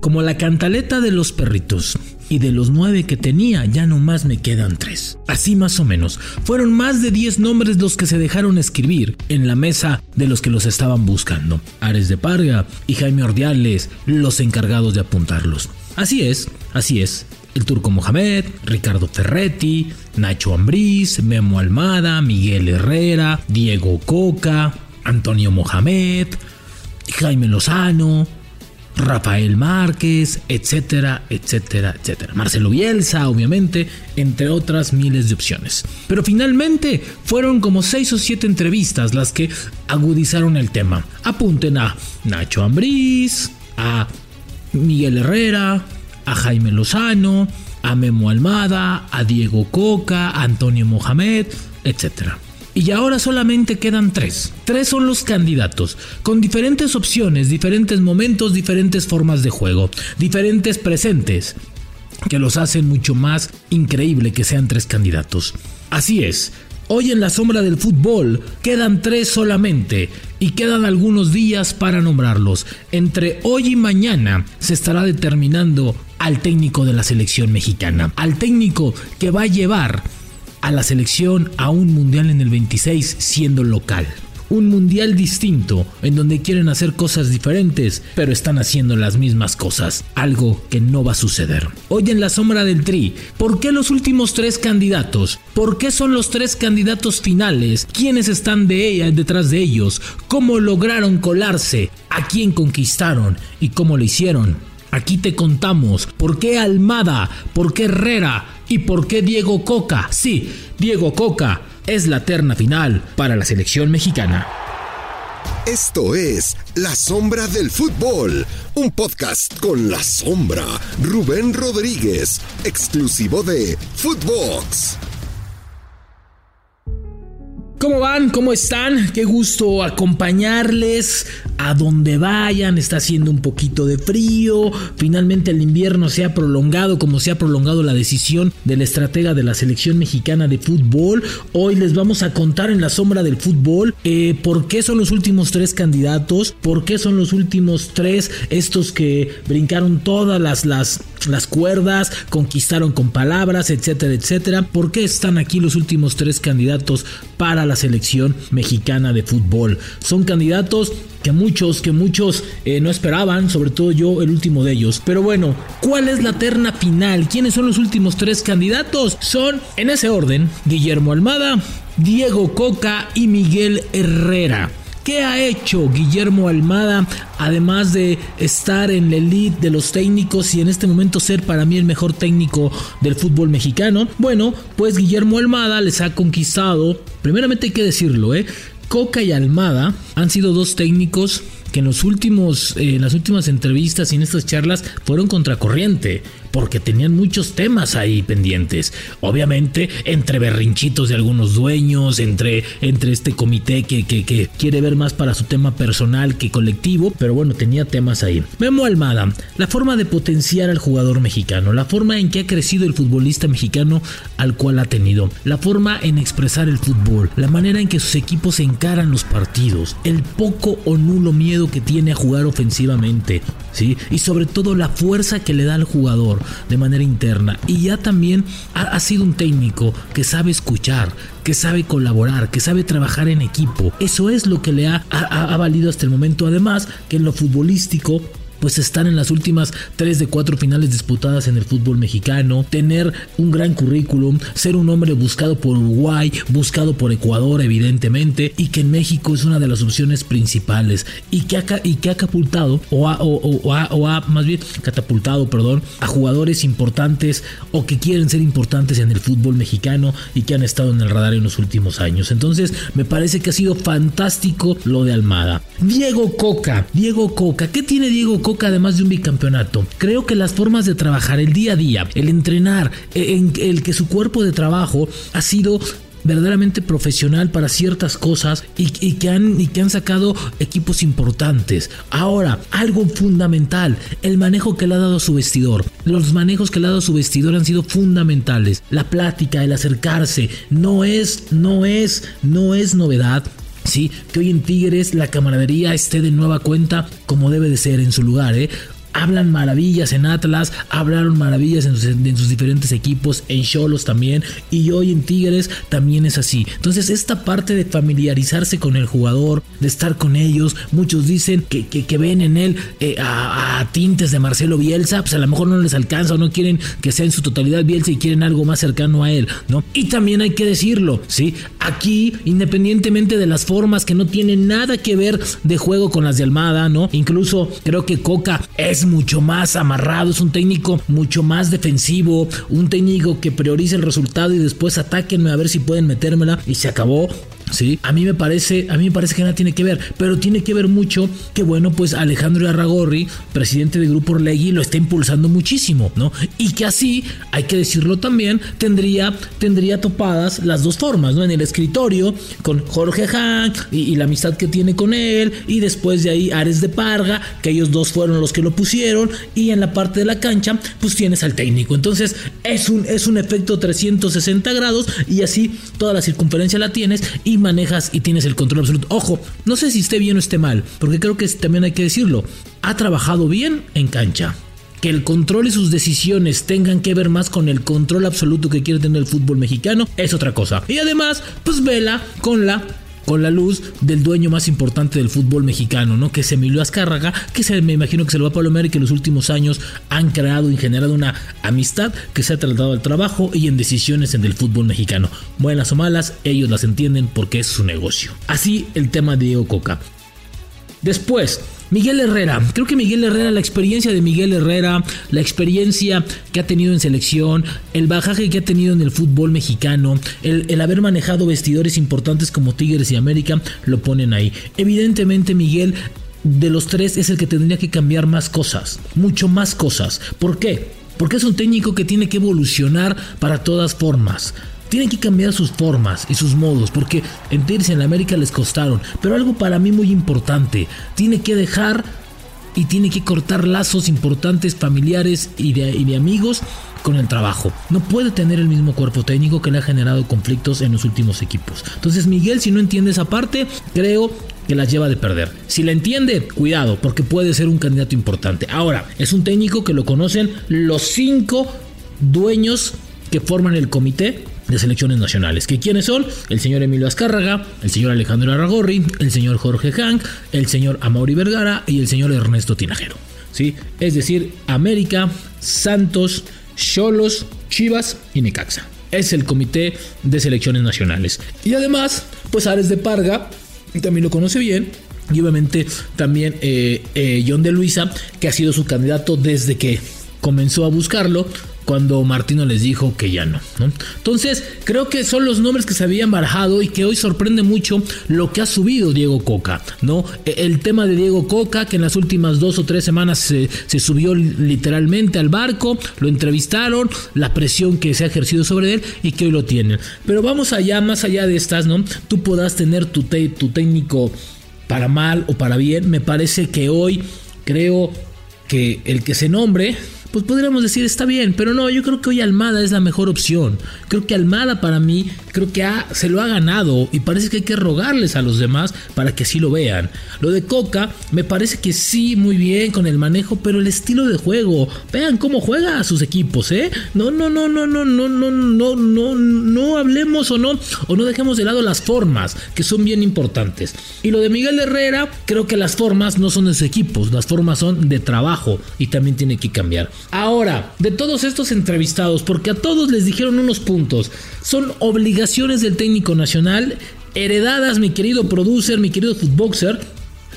como la cantaleta de los perritos. Y de los nueve que tenía, ya nomás me quedan tres. Así más o menos. Fueron más de diez nombres los que se dejaron escribir en la mesa de los que los estaban buscando. Ares de Parga y Jaime Ordiales, los encargados de apuntarlos. Así es, así es. El Turco Mohamed, Ricardo Ferretti, Nacho Ambriz, Memo Almada, Miguel Herrera, Diego Coca, Antonio Mohamed, Jaime Lozano, Rafael Márquez, etcétera, etcétera, etcétera. Marcelo Bielsa, obviamente, entre otras miles de opciones. Pero finalmente fueron como seis o siete entrevistas las que agudizaron el tema. Apunten a Nacho Ambriz, a Miguel Herrera, a Jaime Lozano, a Memo Almada, a Diego Coca, a Antonio Mohamed, etcétera. Y ahora solamente quedan tres. Tres son los candidatos, con diferentes opciones, diferentes momentos, diferentes formas de juego, diferentes presentes, que los hacen mucho más increíble que sean tres candidatos. Así es, Hoy en la sombra del fútbol quedan tres solamente y quedan algunos días para nombrarlos. Entre hoy y mañana se estará determinando al técnico de la selección mexicana, al técnico que va a llevar a la selección a un mundial en el 26 siendo local. Un mundial distinto en donde quieren hacer cosas diferentes, pero están haciendo las mismas cosas, algo que no va a suceder. Hoy en la sombra del Tri, ¿por qué los últimos tres candidatos? ¿Por qué son los tres candidatos finales? ¿Quiénes están de ella detrás de ellos? ¿Cómo lograron colarse? ¿A quién conquistaron? ¿Y cómo lo hicieron? Aquí te contamos por qué Almada, por qué Herrera y por qué Diego Coca. Sí, Diego Coca es la terna final para la selección mexicana. Esto es La Sombra del Fútbol, un podcast con La Sombra, Rubén Rodríguez, exclusivo de Footbox. ¿Cómo van? ¿Cómo están? Qué gusto acompañarles a donde vayan. Está haciendo un poquito de frío. Finalmente el invierno se ha prolongado como se ha prolongado la decisión del estratega de la selección mexicana de fútbol. Hoy les vamos a contar en la sombra del fútbol eh, por qué son los últimos tres candidatos, por qué son los últimos tres estos que brincaron todas las, las, las cuerdas, conquistaron con palabras, etcétera, etcétera. ¿Por qué están aquí los últimos tres candidatos para la selección mexicana de fútbol. Son candidatos que muchos, que muchos eh, no esperaban, sobre todo yo, el último de ellos. Pero bueno, ¿cuál es la terna final? ¿Quiénes son los últimos tres candidatos? Son, en ese orden, Guillermo Almada, Diego Coca y Miguel Herrera. ¿Qué ha hecho Guillermo Almada además de estar en la elite de los técnicos y en este momento ser para mí el mejor técnico del fútbol mexicano? Bueno, pues Guillermo Almada les ha conquistado, primeramente hay que decirlo, ¿eh? Coca y Almada han sido dos técnicos que en los últimos eh, en las últimas entrevistas y en estas charlas fueron contracorriente porque tenían muchos temas ahí pendientes. Obviamente, entre berrinchitos de algunos dueños, entre, entre este comité que, que, quiere ver más para su tema personal que colectivo, pero bueno, tenía temas ahí. Memo Almada, la forma de potenciar al jugador mexicano, la forma en que ha crecido el futbolista mexicano al cual ha tenido, la forma en expresar el fútbol, la manera en que sus equipos encaran los partidos, el poco o nulo miedo que tiene a jugar ofensivamente, ¿sí? Y sobre todo la fuerza que le da al jugador de manera interna y ya también ha, sido un técnico que sabe escuchar, que sabe colaborar, que sabe trabajar en equipo. Eso es lo que le ha, ha, valido hasta el momento. Además, que en lo futbolístico pues están en las últimas 3 de 4 finales disputadas en el fútbol mexicano, tener un gran currículum, ser un hombre buscado por Uruguay, buscado por Ecuador evidentemente, y que en México es una de las opciones principales y que ha, y que ha catapultado o ha, o, ha, más bien catapultado, perdón, a jugadores importantes o que quieren ser importantes en el fútbol mexicano y que han estado en el radar en los últimos años. Entonces me parece que ha sido fantástico lo de Almada. Diego Coca, Diego Coca, ¿qué tiene Diego Coca? además de un bicampeonato. Creo que las formas de trabajar, el día a día, el entrenar, e, en el que su cuerpo de trabajo ha sido verdaderamente profesional para ciertas cosas y, que han, y que han sacado equipos importantes. Ahora, algo fundamental, el manejo que le ha dado su vestidor. Los manejos que le ha dado su vestidor han sido fundamentales. La plática, el acercarse, no es, no es, no es novedad Sí, que hoy en Tigres la camaradería esté de nueva cuenta como debe de ser en su lugar, ¿eh? hablan maravillas en Atlas, hablaron maravillas en sus, diferentes equipos, en Cholos también, y hoy en Tigres también es así. Entonces, esta parte de familiarizarse con el jugador, de estar con ellos, muchos dicen que, que, ven en él eh, a, tintes de Marcelo Bielsa, pues a lo mejor no les alcanza o no quieren que sea en su totalidad Bielsa y quieren algo más cercano a él, ¿no? Y también hay que decirlo, ¿sí? Aquí, independientemente de las formas que no tienen nada que ver de juego con las de Almada, ¿no? Incluso creo que Coca es mucho más amarrado, es un técnico mucho más defensivo, un técnico que prioriza el resultado y después atáquenme a ver si pueden metérmela y se acabó. ¿Sí? A mí me parece, a mí me parece que nada tiene que ver, pero tiene que ver mucho que bueno, pues Alejandro Arragorri, presidente del grupo Orlegui, lo está impulsando muchísimo, ¿no? Y que así, hay que decirlo también, tendría, tendría topadas las dos formas, ¿no? En el escritorio con Jorge Han y, la amistad que tiene con él, y después de ahí Ares de Parga, que ellos dos fueron los que lo pusieron, y en la parte de la cancha, pues tienes al técnico. Entonces, es un, es un efecto 360 grados y así toda la circunferencia la tienes y manejas y tienes el control absoluto. Ojo, no sé si esté bien o esté mal, porque creo que también hay que decirlo. Ha trabajado bien en cancha. Que el control y sus decisiones tengan que ver más con el control absoluto que quiere tener el fútbol mexicano es otra cosa. Y además, pues vela con la con la luz del dueño más importante del fútbol mexicano, ¿no? Que es Emilio Azcárraga, que se, me imagino que se lo va a palomar y que en los últimos años han creado y generado una amistad que se ha tratado al trabajo y en decisiones en el fútbol mexicano. Buenas o malas, ellos las entienden porque es su negocio. Así el tema de Diego Coca. Después, Miguel Herrera, creo que Miguel Herrera, la experiencia de Miguel Herrera, la experiencia que ha tenido en selección, el bajaje que ha tenido en el fútbol mexicano, el, haber manejado vestidores importantes como Tigres y América, lo ponen ahí. Evidentemente Miguel de los tres es el que tendría que cambiar más cosas, mucho más cosas. ¿Por qué? Porque es un técnico que tiene que evolucionar para todas formas. Tienen que cambiar sus formas y sus modos, porque en en América les costaron. Pero algo para mí muy importante, tiene que dejar y tiene que cortar lazos importantes familiares y de, y de, amigos con el trabajo. No puede tener el mismo cuerpo técnico que le ha generado conflictos en los últimos equipos. Entonces Miguel, si no entiende esa parte, creo que las lleva de perder. Si la entiende, cuidado, porque puede ser un candidato importante. Ahora, es un técnico que lo conocen los cinco dueños que forman el comité de selecciones nacionales. ¿Que quiénes son? El señor Emilio Azcárraga, el señor Alejandro Aragorri, el señor Jorge Hank, el señor Amaury Vergara y el señor Ernesto Tinajero. ¿Sí? Es decir, América, Santos, Cholos, Chivas y Necaxa. Es el comité de selecciones nacionales. Y además, pues Ares de Parga, también lo conoce bien, y obviamente también eh, eh, John de Luisa, que ha sido su candidato desde que comenzó a buscarlo cuando Martino les dijo que ya no, Entonces, creo que son los nombres que se habían barajado y que hoy sorprende mucho lo que ha subido Diego Coca, ¿no? E, el tema de Diego Coca, que en las últimas dos o tres semanas se, subió literalmente al barco, lo entrevistaron, la presión que se ha ejercido sobre él y que hoy lo tienen. Pero vamos allá, más allá de estas, ¿no? Tú puedas tener tu, tu técnico para mal o para bien. Me parece que hoy creo que el que se nombre pues podríamos decir está bien, pero no, yo creo que hoy Almada es la mejor opción. Creo que Almada para mí, creo que se lo ha ganado y parece que hay que rogarles a los demás para que así lo vean. Lo de Coca me parece que sí, muy bien con el manejo, pero el estilo de juego, vean cómo juega a sus equipos, ¿eh? No, no, no, no, no, no, no, no, no, no hablemos o no, o no dejemos de lado las formas, que son bien importantes. Y lo de Miguel Herrera, creo que las formas no son de sus equipos, las formas son de trabajo y también tiene que cambiar. Ahora, de todos estos entrevistados, porque a todos les dijeron unos puntos, son obligaciones del técnico nacional heredadas, mi querido producer, mi querido footboxer,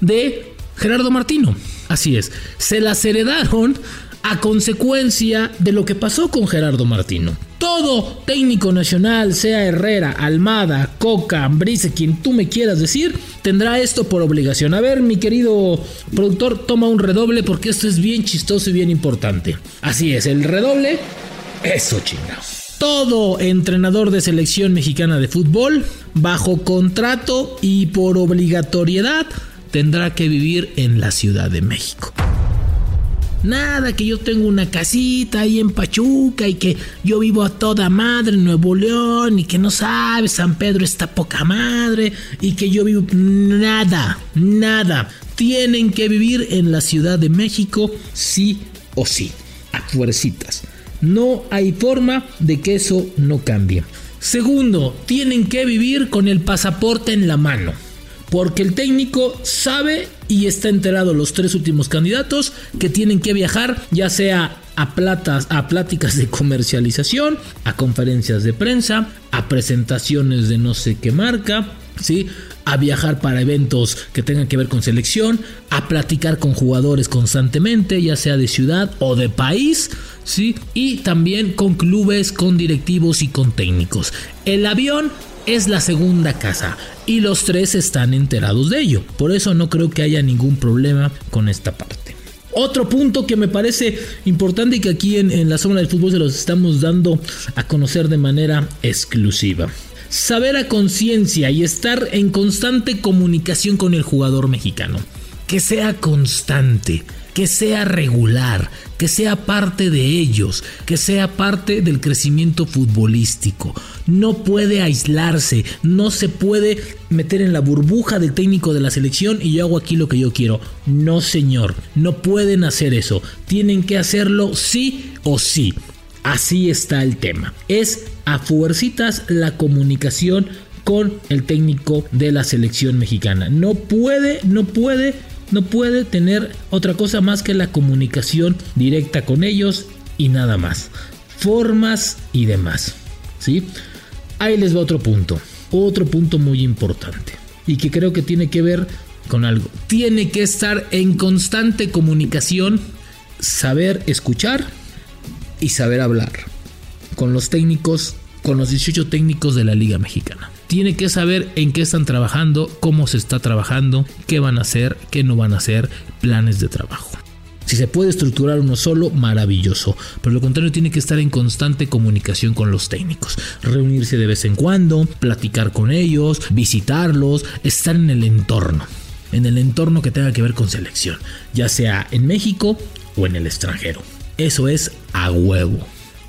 de Gerardo Martino. Así es, se las heredaron a consecuencia de lo que pasó con Gerardo Martino. Todo técnico nacional, sea Herrera, Almada, Coca, Ambrice, quien tú me quieras decir, tendrá esto por obligación. A ver, mi querido productor, toma un redoble porque esto es bien chistoso y bien importante. Así es, el redoble, eso chingados. Todo entrenador de selección mexicana de fútbol, bajo contrato y por obligatoriedad, tendrá que vivir en la Ciudad de México. Nada, que yo tengo una casita ahí en Pachuca y que yo vivo a toda madre en Nuevo León y que no sabes, San Pedro está poca madre y que yo vivo... Nada, nada. tienen que vivir en la Ciudad de México sí o sí, a fuercitas. No hay forma de que eso no cambie. Segundo, tienen que vivir con el pasaporte en la mano. Porque el técnico sabe y está enterado los tres últimos candidatos que tienen que viajar ya sea a, platas, a pláticas de comercialización, a conferencias de prensa, a presentaciones de no sé qué marca, ¿sí? a viajar para eventos que tengan que ver con selección, a platicar con jugadores constantemente, ya sea de ciudad o de país, ¿sí? Y también con clubes, con directivos y con técnicos. El avión es la segunda casa y los tres están enterados de ello. Por eso no creo que haya ningún problema con esta parte. Otro punto que me parece importante y que aquí en, la zona del fútbol se los estamos dando a conocer de manera exclusiva saber a conciencia y estar en constante comunicación con el jugador mexicano. Que sea constante, que sea regular, que sea parte de ellos, que sea parte del crecimiento futbolístico. No puede aislarse, no se puede meter en la burbuja del técnico de la selección y yo hago aquí lo que yo quiero. No, señor, no pueden hacer eso. Tienen que hacerlo sí o sí. Así está el tema. Es a fuercitas la comunicación con el técnico de la selección mexicana. No puede, no puede, no puede tener otra cosa más que la comunicación directa con ellos y nada más. Formas y demás. ¿Sí? Ahí les va otro punto. Otro punto muy importante. Y que creo que tiene que ver con algo. Tiene que estar en constante comunicación, saber escuchar y saber hablar con los técnicos, con los 18 técnicos de la Liga Mexicana. Tiene que saber en qué están trabajando, cómo se está trabajando, qué van a hacer, qué no van a hacer, planes de trabajo. Si se puede estructurar uno solo, maravilloso. Pero lo contrario tiene que estar en constante comunicación con los técnicos. Reunirse de vez en cuando, platicar con ellos, visitarlos, estar en el entorno. En el entorno que tenga que ver con selección. Ya sea en México o en el extranjero. Eso es a huevo.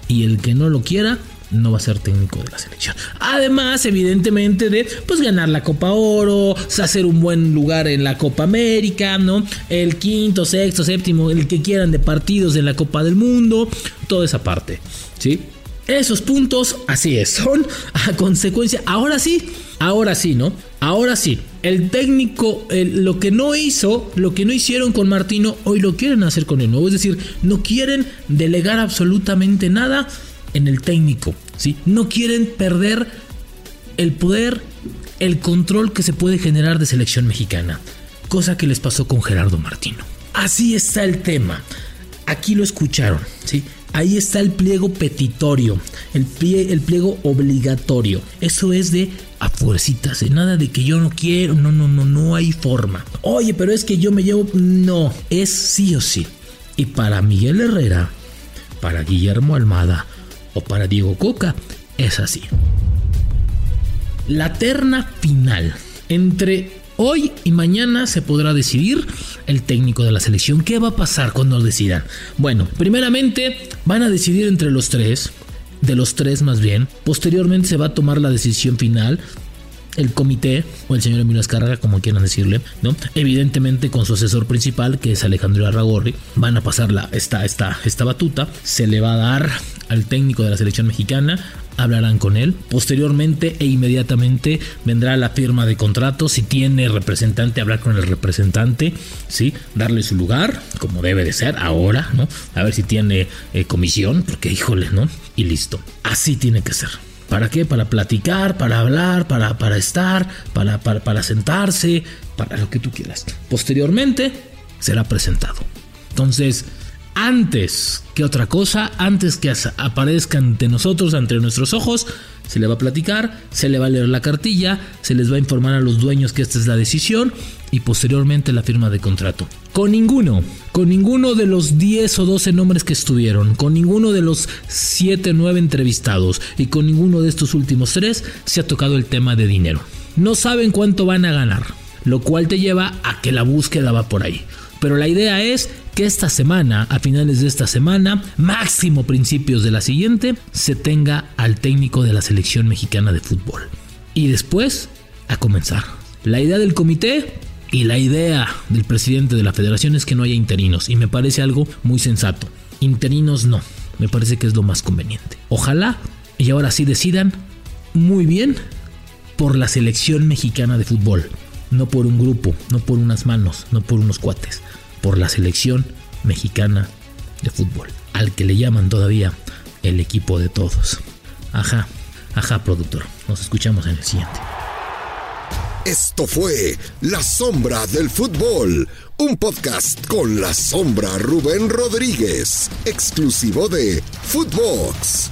Y el que no lo quiera, no va a ser técnico de la selección. Además, evidentemente, de pues ganar la Copa Oro, hacer un buen lugar en la Copa América, ¿no? El quinto, sexto, séptimo, el que quieran de partidos de la Copa del Mundo, toda esa parte, ¿sí? Esos puntos, así es, son a consecuencia. Ahora sí, ahora sí, ¿no? Ahora sí, el técnico, lo que no hizo, lo que no hicieron con Martino, hoy lo quieren hacer con el nuevo. Es decir, no quieren delegar absolutamente nada en el técnico, ¿sí? No quieren perder el poder, el control que se puede generar de selección mexicana. Cosa que les pasó con Gerardo Martino. Así está el tema. Aquí lo escucharon, ¿sí? Ahí está el pliego petitorio, el, el pliego obligatorio. Eso es de a fuercitas, de nada de que yo no quiero, no, no, no, no hay forma. Oye, pero es que yo me llevo, no, es sí o sí. Y para Miguel Herrera, para Guillermo Almada o para Diego Coca, es así. La terna final entre Hoy y mañana se podrá decidir el técnico de la selección. ¿Qué va a pasar cuando decidan? Bueno, primeramente van a decidir entre los tres, de los tres más bien. Posteriormente se va a tomar la decisión final el comité o el señor Emilio Escarraga, como quieran decirle, ¿no? Evidentemente con su asesor principal, que es Alejandro Arragorri, van a pasar la, esta, esta, esta batuta, se le va a dar al técnico de la selección mexicana, hablarán con él. Posteriormente e inmediatamente vendrá la firma de contrato. Si tiene representante, hablar con el representante, ¿sí? Darle su lugar, como debe de ser ahora, ¿no? A ver si tiene eh, comisión, porque híjole, ¿no? Y listo. Así tiene que ser. ¿Para qué? Para platicar, para hablar, para, para estar, para, para, para sentarse, para lo que tú quieras. Posteriormente será presentado. Entonces, antes que otra cosa, antes que aparezca ante nosotros, ante nuestros ojos, se le va a platicar, se le va a leer la cartilla, se les va a informar a los dueños que esta es la decisión y posteriormente la firma de contrato. Con ninguno, con ninguno de los 10 o 12 nombres que estuvieron, con ninguno de los 7 o 9 entrevistados y con ninguno de estos últimos tres se ha tocado el tema de dinero. No saben cuánto van a ganar, lo cual te lleva a que la búsqueda va por ahí. Pero la idea es que esta semana, a finales de esta semana, máximo principios de la siguiente, se tenga al técnico de la selección mexicana de fútbol. Y después, a comenzar. La idea del comité, Y la idea del presidente de la federación es que no haya interinos. Y me parece algo muy sensato. Interinos no. Me parece que es lo más conveniente. Ojalá y ahora sí decidan muy bien por la selección mexicana de fútbol. No por un grupo, no por unas manos, no por unos cuates. Por la selección mexicana de fútbol. Al que le llaman todavía el equipo de todos. Ajá, ajá, productor. Nos escuchamos en el siguiente. Esto fue La Sombra del Fútbol, un podcast con la sombra Rubén Rodríguez, exclusivo de Footbox.